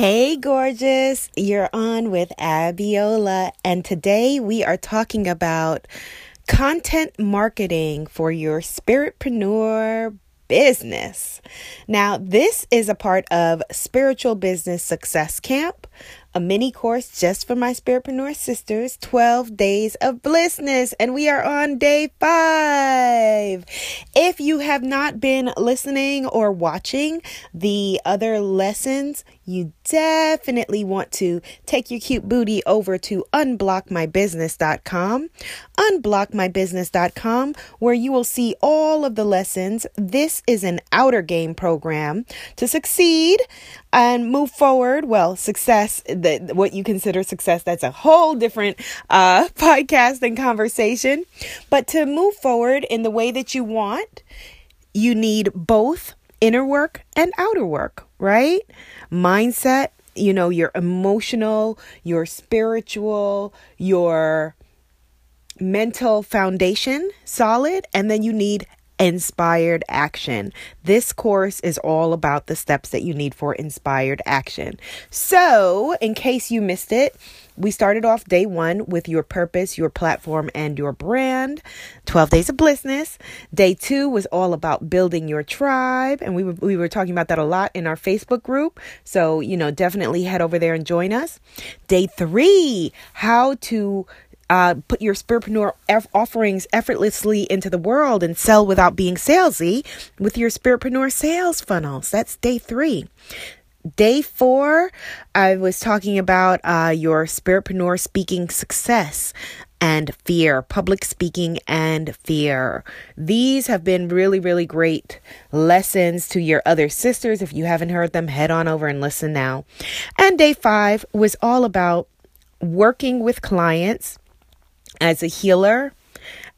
Hey, gorgeous. You're on with Abiola, and today we are talking about content marketing for your spiritpreneur business. Now, this is a part of Spiritual Business Success Camp, a mini course just for my spiritpreneur sisters 12 days of blissness and we are on day 5 if you have not been listening or watching the other lessons you definitely want to take your cute booty over to unblockmybusiness.com unblockmybusiness.com where you will see all of the lessons. This is an outer game program to succeed and move forward. Well success the, what you consider success that's a whole different uh, podcast and conversation. But to move forward in the way that you want you need both inner work and outer work right mindset you know your emotional your spiritual your mental foundation solid and then you need inspired action. This course is all about the steps that you need for inspired action. So, in case you missed it, we started off day one with your purpose, your platform, and your brand. 12 days of blissness. Day two was all about building your tribe. And we were, we were talking about that a lot in our Facebook group. So, you know, definitely head over there and join us. Day three, how to uh, put your spiritpreneur eff- offerings effortlessly into the world and sell without being salesy with your spiritpreneur sales funnels. That's day three. Day four, I was talking about uh, your spiritpreneur speaking success and fear, public speaking and fear. These have been really, really great lessons to your other sisters. If you haven't heard them, head on over and listen now. And day five was all about working with clients as a healer,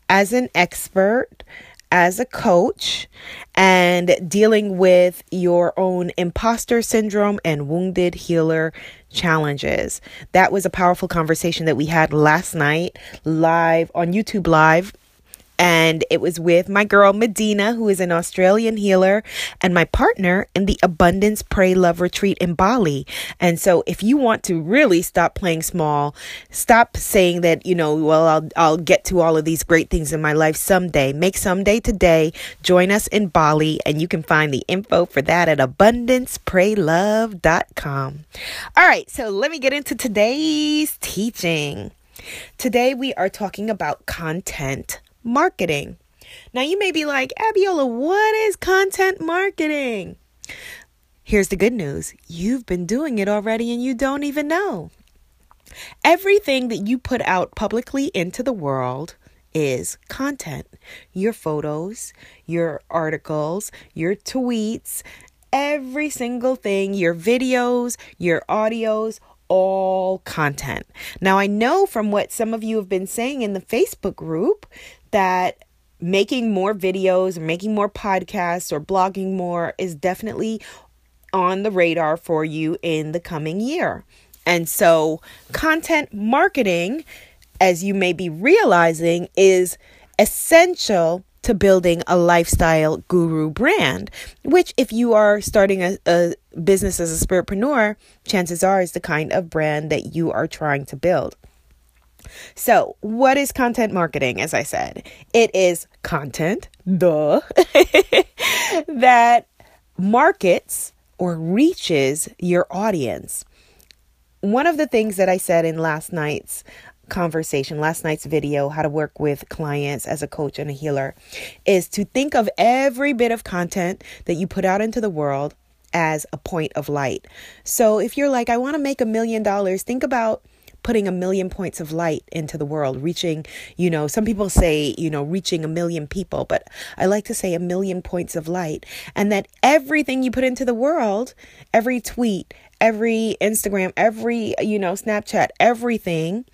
as an expert, as a coach, and dealing with your own imposter syndrome and wounded healer challenges. That was a powerful conversation that we had last night live on YouTube Live and it was with my girl Medina, who is an Australian healer, and my partner in the Abundance Pray Love Retreat in Bali. And so, if you want to really stop playing small, stop saying that you know, well, I'll I'll get to all of these great things in my life someday. Make someday today. Join us in Bali, and you can find the info for that at abundancepraylove.com. All right, so let me get into today's teaching. Today we are talking about content marketing. Now, you may be like, Abiola, what is content marketing? Here's the good news you've been doing it already and you don't even know. Everything that you put out publicly into the world is content. Your photos, your articles, your tweets, every single thing, your videos, your audios, all content. Now, I know from what some of you have been saying in the Facebook group that making more videos making more podcasts or blogging more is definitely on the radar for you in the coming year. And so, content marketing, as you may be realizing, is essential to building a lifestyle guru brand, which, if you are starting a, a business as a spiritpreneur, chances are is the kind of brand that you are trying to build. So, what is content marketing? As I said, it is content, duh, that markets or reaches your audience. One of the things that I said in last night's conversation, last night's video, how to work with clients as a coach and a healer, is to think of every bit of content that you put out into the world as a point of light. So if you're like, I want to make a million dollars, think about putting a million points of light into the world, reaching, you know, some people say, you know, reaching a million people, but I like to say a million points of light. And that everything you put into the world, every tweet, every Instagram, every, you know, Snapchat, everything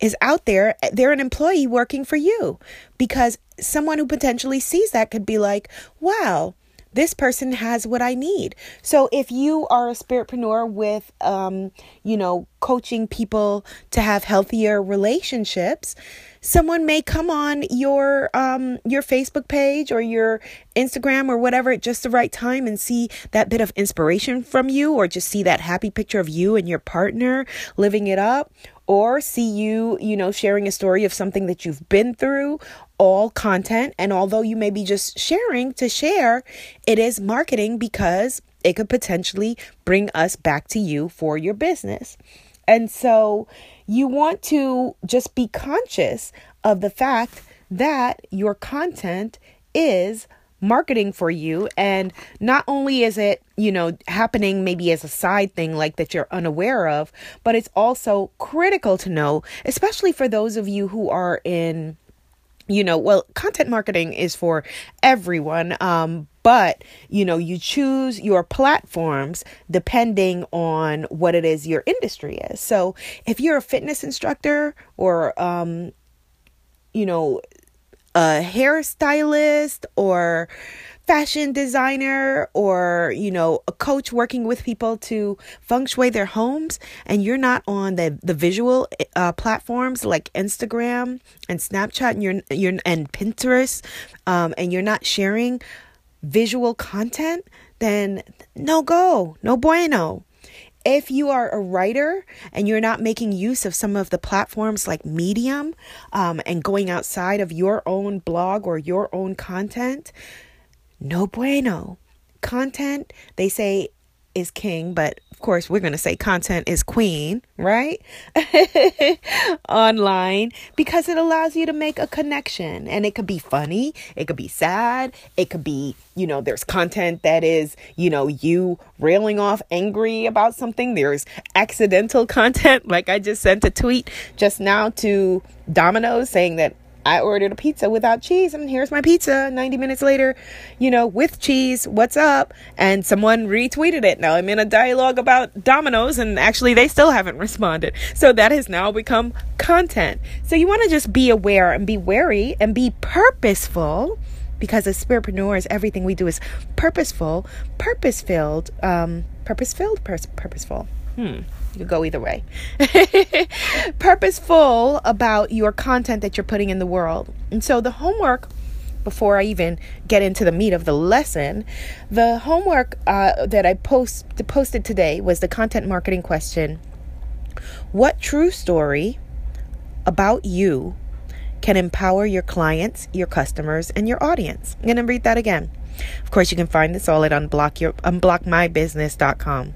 is out there. They're an employee working for you because someone who potentially sees that could be like, wow, this person has what I need. So if you are a spiritpreneur with, um, you know, coaching people to have healthier relationships, someone may come on your um your Facebook page or your Instagram or whatever at just the right time and see that bit of inspiration from you or just see that happy picture of you and your partner living it up or see you, you know, sharing a story of something that you've been through, all content. And although you may be just sharing to share, it is marketing because it could potentially bring us back to you for your business. And so you want to just be conscious of the fact that your content is marketing for you. And not only is it you know happening maybe as a side thing like that you're unaware of but it's also critical to know especially for those of you who are in you know well content marketing is for everyone um but you know you choose your platforms depending on what it is your industry is. So if you're a fitness instructor or um you know a hairstylist or fashion designer or you know a coach working with people to feng shui their homes and you're not on the the visual uh, platforms like Instagram and Snapchat and you're you're and Pinterest um, and you're not sharing visual content then no go no bueno if you are a writer and you're not making use of some of the platforms like Medium um, and going outside of your own blog or your own content, no bueno. Content, they say, is king, but of course, we're going to say content is queen, right? Online because it allows you to make a connection and it could be funny, it could be sad, it could be, you know, there's content that is, you know, you railing off angry about something. There's accidental content, like I just sent a tweet just now to Domino's saying that I ordered a pizza without cheese, and here's my pizza 90 minutes later, you know, with cheese. What's up? And someone retweeted it. Now I'm in a dialogue about Domino's, and actually, they still haven't responded. So that has now become content. So you want to just be aware and be wary and be purposeful because as spiritpreneurs, everything we do is purposeful, purpose filled, um, purpose filled, purposeful. Hmm. You could go either way. Purposeful about your content that you're putting in the world. And so the homework before I even get into the meat of the lesson, the homework uh, that I post posted today was the content marketing question: What true story about you can empower your clients, your customers, and your audience? I'm gonna read that again. Of course, you can find this all at unblock unblockmybusiness.com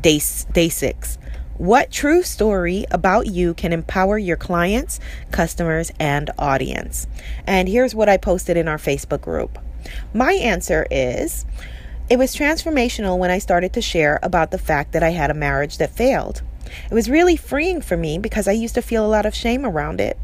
day, day six. What true story about you can empower your clients, customers, and audience? And here's what I posted in our Facebook group. My answer is it was transformational when I started to share about the fact that I had a marriage that failed. It was really freeing for me because I used to feel a lot of shame around it.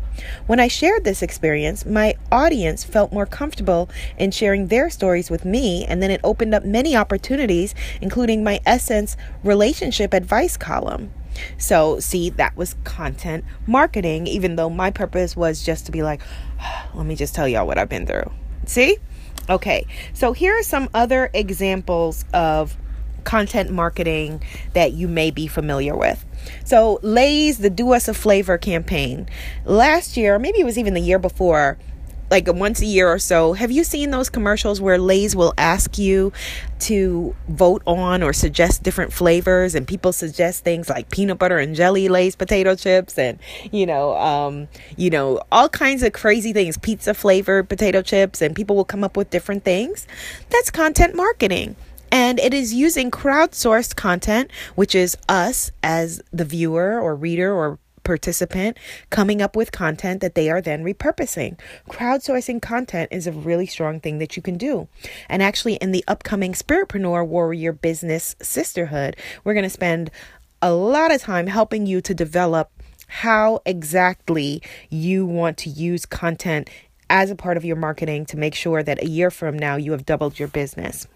When I shared this experience, my audience felt more comfortable in sharing their stories with me, and then it opened up many opportunities, including my Essence relationship advice column. So, see, that was content marketing, even though my purpose was just to be like, ah, let me just tell y'all what I've been through. See? Okay, so here are some other examples of content marketing that you may be familiar with. So, Lay's the Do Us a Flavor campaign. Last year, maybe it was even the year before, like once a year or so, have you seen those commercials where Lay's will ask you to vote on or suggest different flavors and people suggest things like peanut butter and jelly Lay's potato chips and you know, um, you know, all kinds of crazy things, pizza flavored potato chips and people will come up with different things. That's content marketing. And it is using crowdsourced content, which is us as the viewer or reader or participant coming up with content that they are then repurposing. Crowdsourcing content is a really strong thing that you can do. And actually, in the upcoming Spiritpreneur Warrior Business Sisterhood, we're going to spend a lot of time helping you to develop how exactly you want to use content as a part of your marketing to make sure that a year from now you have doubled your business.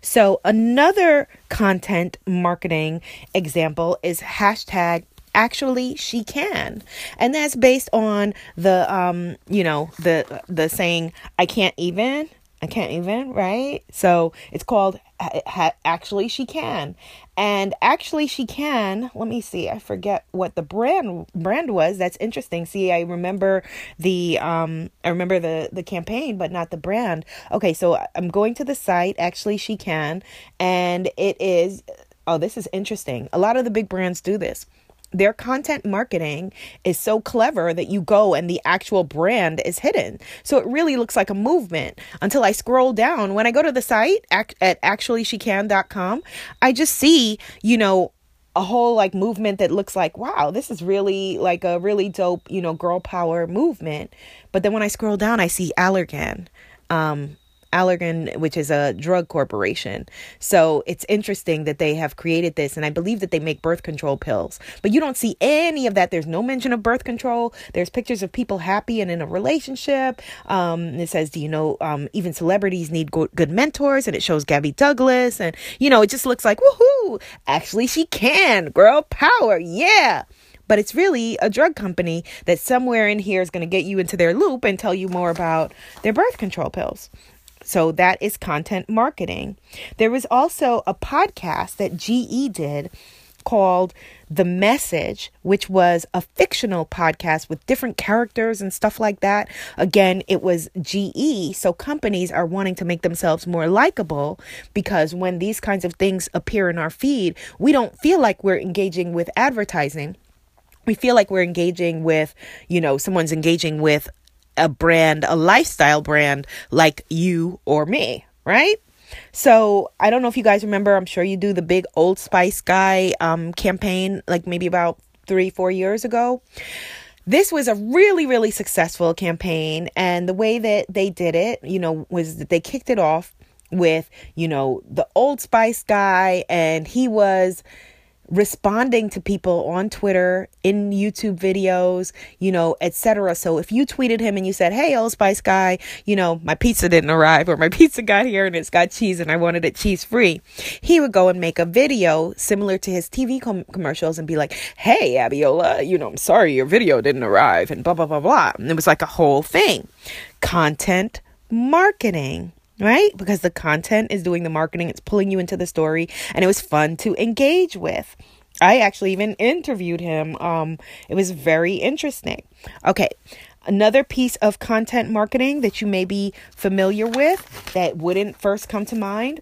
So, another content marketing example is hashtag actually she can. And that's based on the um you know the the saying i can't even I can't even, right? So it's called Actually She Can. And Actually She Can, let me see. I forget what the brand brand was. That's interesting. See, I remember the um I remember the the campaign but not the brand. Okay, so I'm going to the site Actually She Can and it is oh, this is interesting. A lot of the big brands do this their content marketing is so clever that you go and the actual brand is hidden. So it really looks like a movement until I scroll down. When I go to the site at actuallyshecan.com, I just see, you know, a whole like movement that looks like, wow, this is really like a really dope, you know, girl power movement. But then when I scroll down, I see Allergan. Um, Allergan, which is a drug corporation. So it's interesting that they have created this, and I believe that they make birth control pills. But you don't see any of that. There's no mention of birth control. There's pictures of people happy and in a relationship. Um, it says, "Do you know um, even celebrities need go- good mentors?" And it shows Gabby Douglas, and you know, it just looks like woohoo! Actually, she can, girl power, yeah but it's really a drug company that somewhere in here is going to get you into their loop and tell you more about their birth control pills. So that is content marketing. There was also a podcast that GE did called The Message, which was a fictional podcast with different characters and stuff like that. Again, it was GE, so companies are wanting to make themselves more likable because when these kinds of things appear in our feed, we don't feel like we're engaging with advertising we feel like we're engaging with, you know, someone's engaging with a brand, a lifestyle brand like you or me, right? So I don't know if you guys remember. I'm sure you do the big Old Spice guy um, campaign, like maybe about three, four years ago. This was a really, really successful campaign, and the way that they did it, you know, was that they kicked it off with, you know, the Old Spice guy, and he was responding to people on Twitter, in YouTube videos, you know, etc. So if you tweeted him and you said, "Hey, Old Spice guy, you know, my pizza didn't arrive or my pizza got here and it's got cheese and I wanted it cheese free," he would go and make a video similar to his TV com- commercials and be like, "Hey, Abiola, you know, I'm sorry your video didn't arrive," and blah blah blah blah. And it was like a whole thing. Content marketing right? Because the content is doing the marketing, it's pulling you into the story, and it was fun to engage with. I actually even interviewed him. Um, it was very interesting. Okay, another piece of content marketing that you may be familiar with that wouldn't first come to mind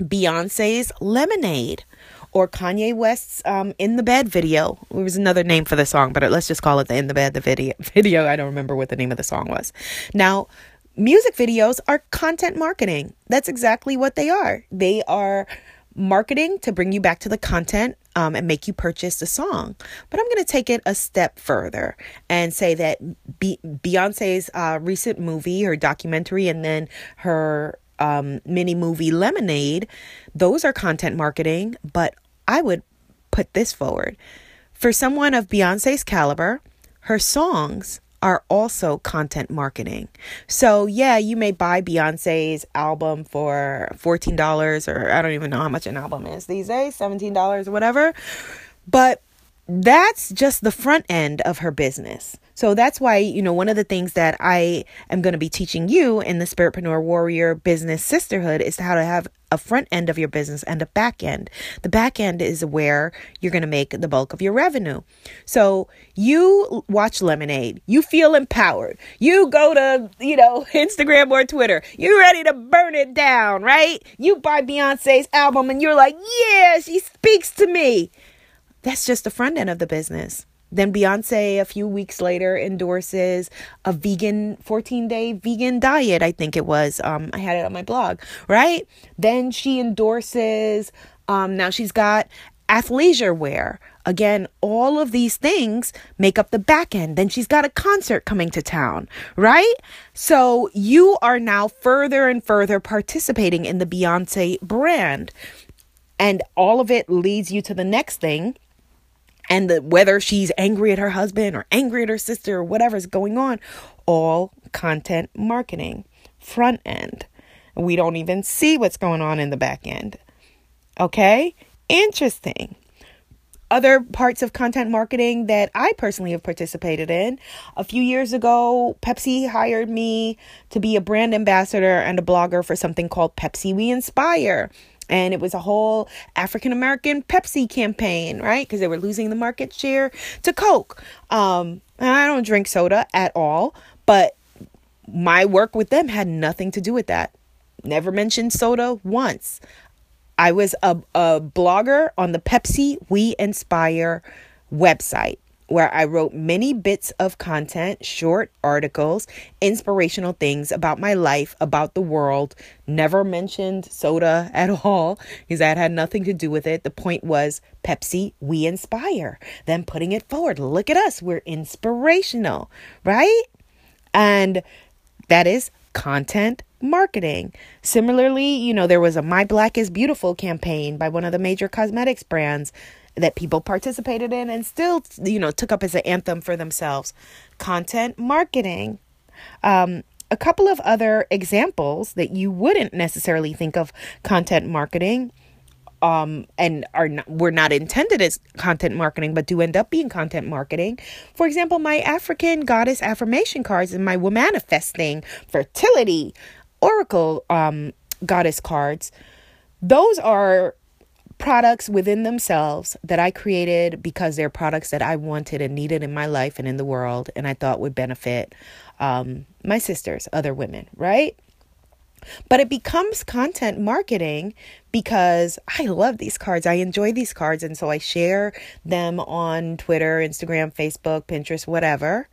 Beyonce's Lemonade or Kanye West's um, In the Bed video. It was another name for the song, but let's just call it the In the Bed the video. Video. I don't remember what the name of the song was. Now, music videos are content marketing. That's exactly what they are. They are marketing to bring you back to the content um, and make you purchase the song. But I'm going to take it a step further and say that Be- Beyonce's uh, recent movie, her documentary, and then her um, mini movie Lemonade, those are content marketing. But I would put this forward for someone of Beyonce's caliber, her songs are also content marketing. So, yeah, you may buy Beyonce's album for $14 or I don't even know how much an album is these days, $17 or whatever. But that's just the front end of her business. So that's why, you know, one of the things that I am going to be teaching you in the Spiritpreneur Warrior Business Sisterhood is how to have a front end of your business and a back end. The back end is where you're going to make the bulk of your revenue. So you watch Lemonade, you feel empowered. You go to, you know, Instagram or Twitter, you're ready to burn it down, right? You buy Beyonce's album and you're like, yeah, she speaks to me. That's just the front end of the business. Then Beyonce, a few weeks later, endorses a vegan 14 day vegan diet, I think it was. Um, I had it on my blog, right? Then she endorses, um, now she's got athleisure wear. Again, all of these things make up the back end. Then she's got a concert coming to town, right? So you are now further and further participating in the Beyonce brand. And all of it leads you to the next thing and the, whether she's angry at her husband or angry at her sister or whatever's going on, all content marketing, front end. We don't even see what's going on in the back end. Okay? Interesting. other parts of content marketing that I personally have participated in. A few years ago, Pepsi hired me to be a brand ambassador and a blogger for something called Pepsi We Inspire. And it was a whole African American Pepsi campaign, right? Because they were losing the market share to Coke. Um, I don't drink soda at all, but my work with them had nothing to do with that. Never mentioned soda once. I was a, a blogger on the Pepsi We Inspire website where I wrote many bits of content, short articles, inspirational things about my life, about the world. Never mentioned soda at all because that had nothing to do with it. The point was Pepsi, we inspire. Then putting it forward. Look at us, we're inspirational, right? And that is content marketing. Similarly, you know, there was a My Black is Beautiful campaign by one of the major cosmetics brands that people participated in and still, you know, took up as an anthem for themselves. Content marketing. Um, a couple of other examples that you wouldn't necessarily think of content marketing um, and are not, were not intended as content marketing, but do end up being content marketing. For example, my African goddess affirmation cards and my manifesting fertility oracle um, goddess cards. Those are products within themselves that I created because they're products that I wanted and needed in my life and in the world, and I thought would benefit um, my sisters, other women, right? But it becomes content marketing because I love these cards. I enjoy these cards. And so I share them on Twitter, Instagram, Facebook, Pinterest, whatever.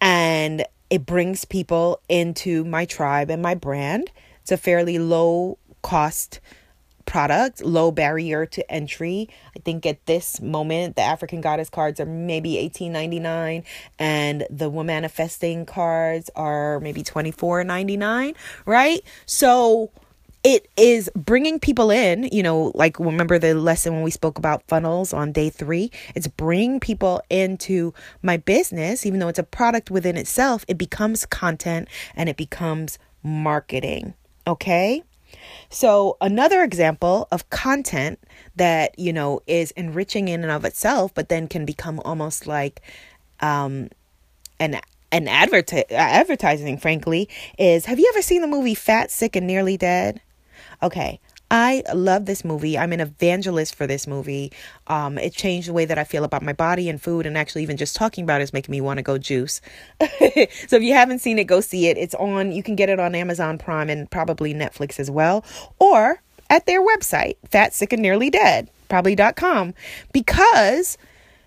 And it brings people into my tribe and my brand. It's a fairly low cost product, low barrier to entry. I think at this moment the African Goddess cards are maybe eighteen ninety nine, and the Womanifesting cards are maybe twenty four ninety nine. Right, so it is bringing people in you know like remember the lesson when we spoke about funnels on day three it's bringing people into my business even though it's a product within itself it becomes content and it becomes marketing okay so, another example of content that, you know, is enriching in and of itself, but then can become almost like um, an an adverti- advertising, frankly, is have you ever seen the movie Fat, Sick, and Nearly Dead? Okay, I love this movie. I'm an evangelist for this movie. Um, it changed the way that I feel about my body and food, and actually, even just talking about it is making me want to go juice. so, if you haven't seen it, go see it. It's on, you can get it on Amazon Prime and probably Netflix as well, or at their website, Fat, Sick, and Nearly Dead, probably.com, because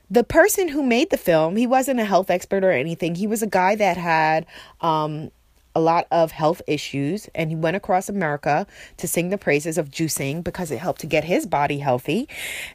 the person who made the film, he wasn't a health expert or anything. He was a guy that had, um, a lot of health issues and he went across America to sing the praises of juicing because it helped to get his body healthy.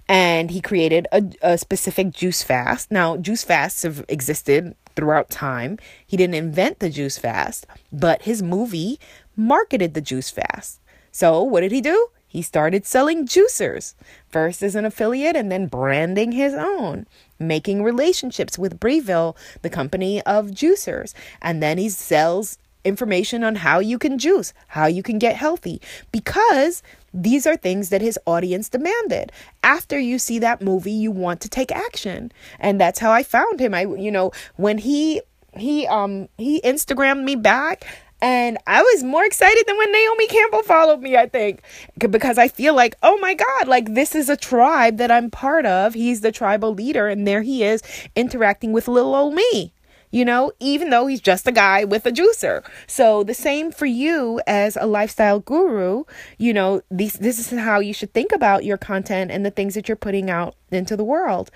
And he created a, a specific juice fast. Now, juice fasts have existed throughout time. He didn't invent the juice fast, but his movie marketed the juice fast. So, what did he do? He started selling juicers, first as an affiliate and then branding his own, making relationships with Breville, the company of juicers. And then he sells information on how you can juice, how you can get healthy, because these are things that his audience demanded. After you see that movie, you want to take action. And that's how I found him. I you know, when he he um he Instagrammed me back and I was more excited than when Naomi Campbell followed me, I think, because I feel like, oh my God, like this is a tribe that I'm part of. He's the tribal leader, and there he is interacting with little old me you know, even though he's just a guy with a juicer. So the same for you as a lifestyle guru, you know, these this is how you should think about your content and the things that you're putting out into the world.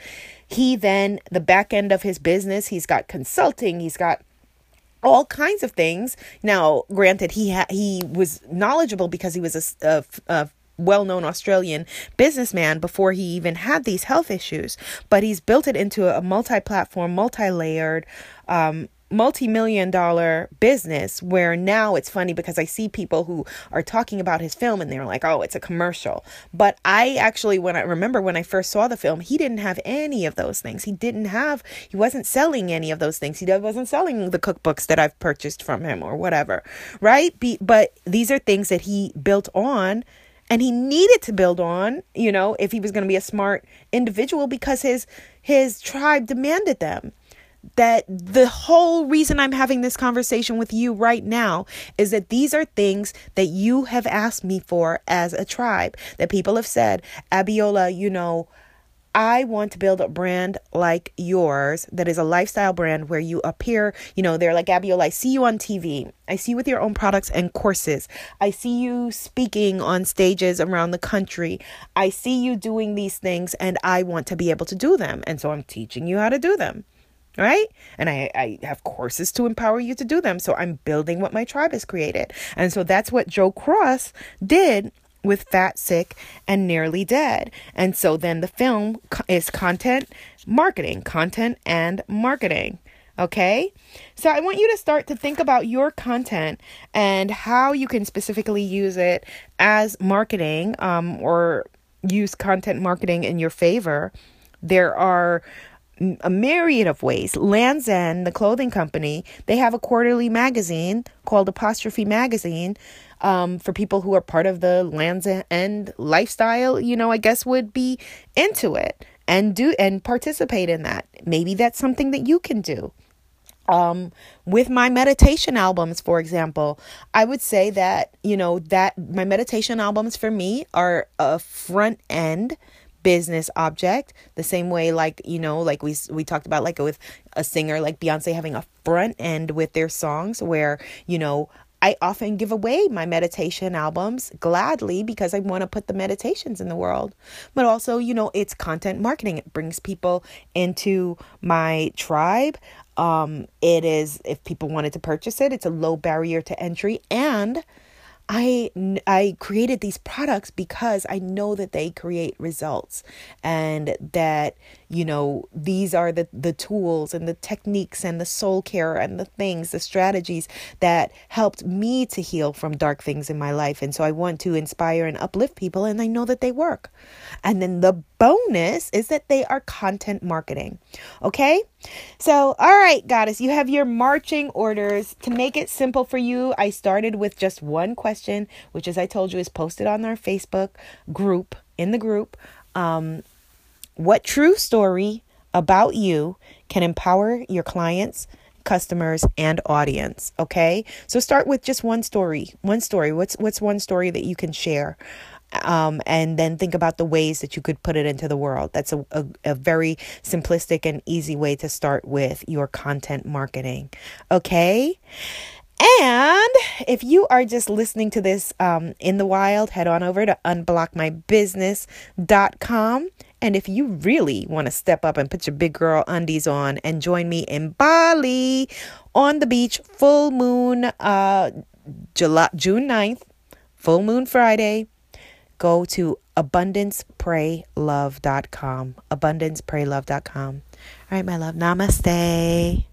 He then the back end of his business, he's got consulting, he's got all kinds of things. Now, granted, he ha- he was knowledgeable because he was a, a, a well known Australian businessman before he even had these health issues. But he's built it into a multi platform, multi layered, um, multi-million dollar business where now it's funny because I see people who are talking about his film and they're like, "Oh, it's a commercial." But I actually when I remember when I first saw the film, he didn't have any of those things. He didn't have he wasn't selling any of those things. He wasn't selling the cookbooks that I've purchased from him or whatever. Right? Be, but these are things that he built on and he needed to build on, you know, if he was going to be a smart individual because his his tribe demanded them that the whole reason I'm having this conversation with you right now is that these are things that you have asked me for as a tribe. That people have said, Abiola, you know, I want to build a brand like yours that is a lifestyle brand where you appear, you know, they're like, Abiola, I see you on TV. I see you with your own products and courses. I see you speaking on stages around the country. I see you doing these things and I want to be able to do them. And so I'm teaching you how to do them right? And I, I have courses to empower you to do them. So I'm building what my tribe has created. And so that's what Joe Cross did with Fat, Sick, and Nearly Dead. And so then the film is content marketing, content and marketing. Okay? So I want you to start to think about your content and how you can specifically use it as marketing um, or use content marketing in your favor. There are a myriad of ways. Land's End, the clothing company, they have a quarterly magazine called Apostrophe Magazine um, for people who are part of the Land's End lifestyle, you know, I guess would be into it and do and participate in that. Maybe that's something that you can do. Um, with my meditation albums, for example, I would say that, you know, that my meditation albums for me are a front end business object the same way like you know like we we talked about like with a singer like Beyonce having a front end with their songs where you know I often give away my meditation albums gladly because I want to put the meditations in the world. But also, you know, it's content marketing. It brings people into my tribe. Um, it is, if people wanted to purchase it, it's a low barrier to entry and I I created these products because I know that they create results and that you know these are the the tools and the techniques and the soul care and the things the strategies that helped me to heal from dark things in my life and so I want to inspire and uplift people and I know that they work. And then the bonus is that they are content marketing. Okay? So, all right, goddess, you have your marching orders. To make it simple for you, I started with just one question, which, as I told you, is posted on our Facebook group, in the group. Um, what true story about you can empower your clients? customers and audience okay so start with just one story one story what's what's one story that you can share um, and then think about the ways that you could put it into the world. That's a, a, a, very simplistic and easy way to start with your content marketing. Okay. And if you are just listening to this um, in the wild, head on over to unblockmybusiness.com. And if you really want to step up and put your big girl undies on and join me in Bali on the beach, full moon, uh, July, June 9th, full moon Friday, go to abundancepraylove.com. Abundancepraylove.com. All right, my love. Namaste.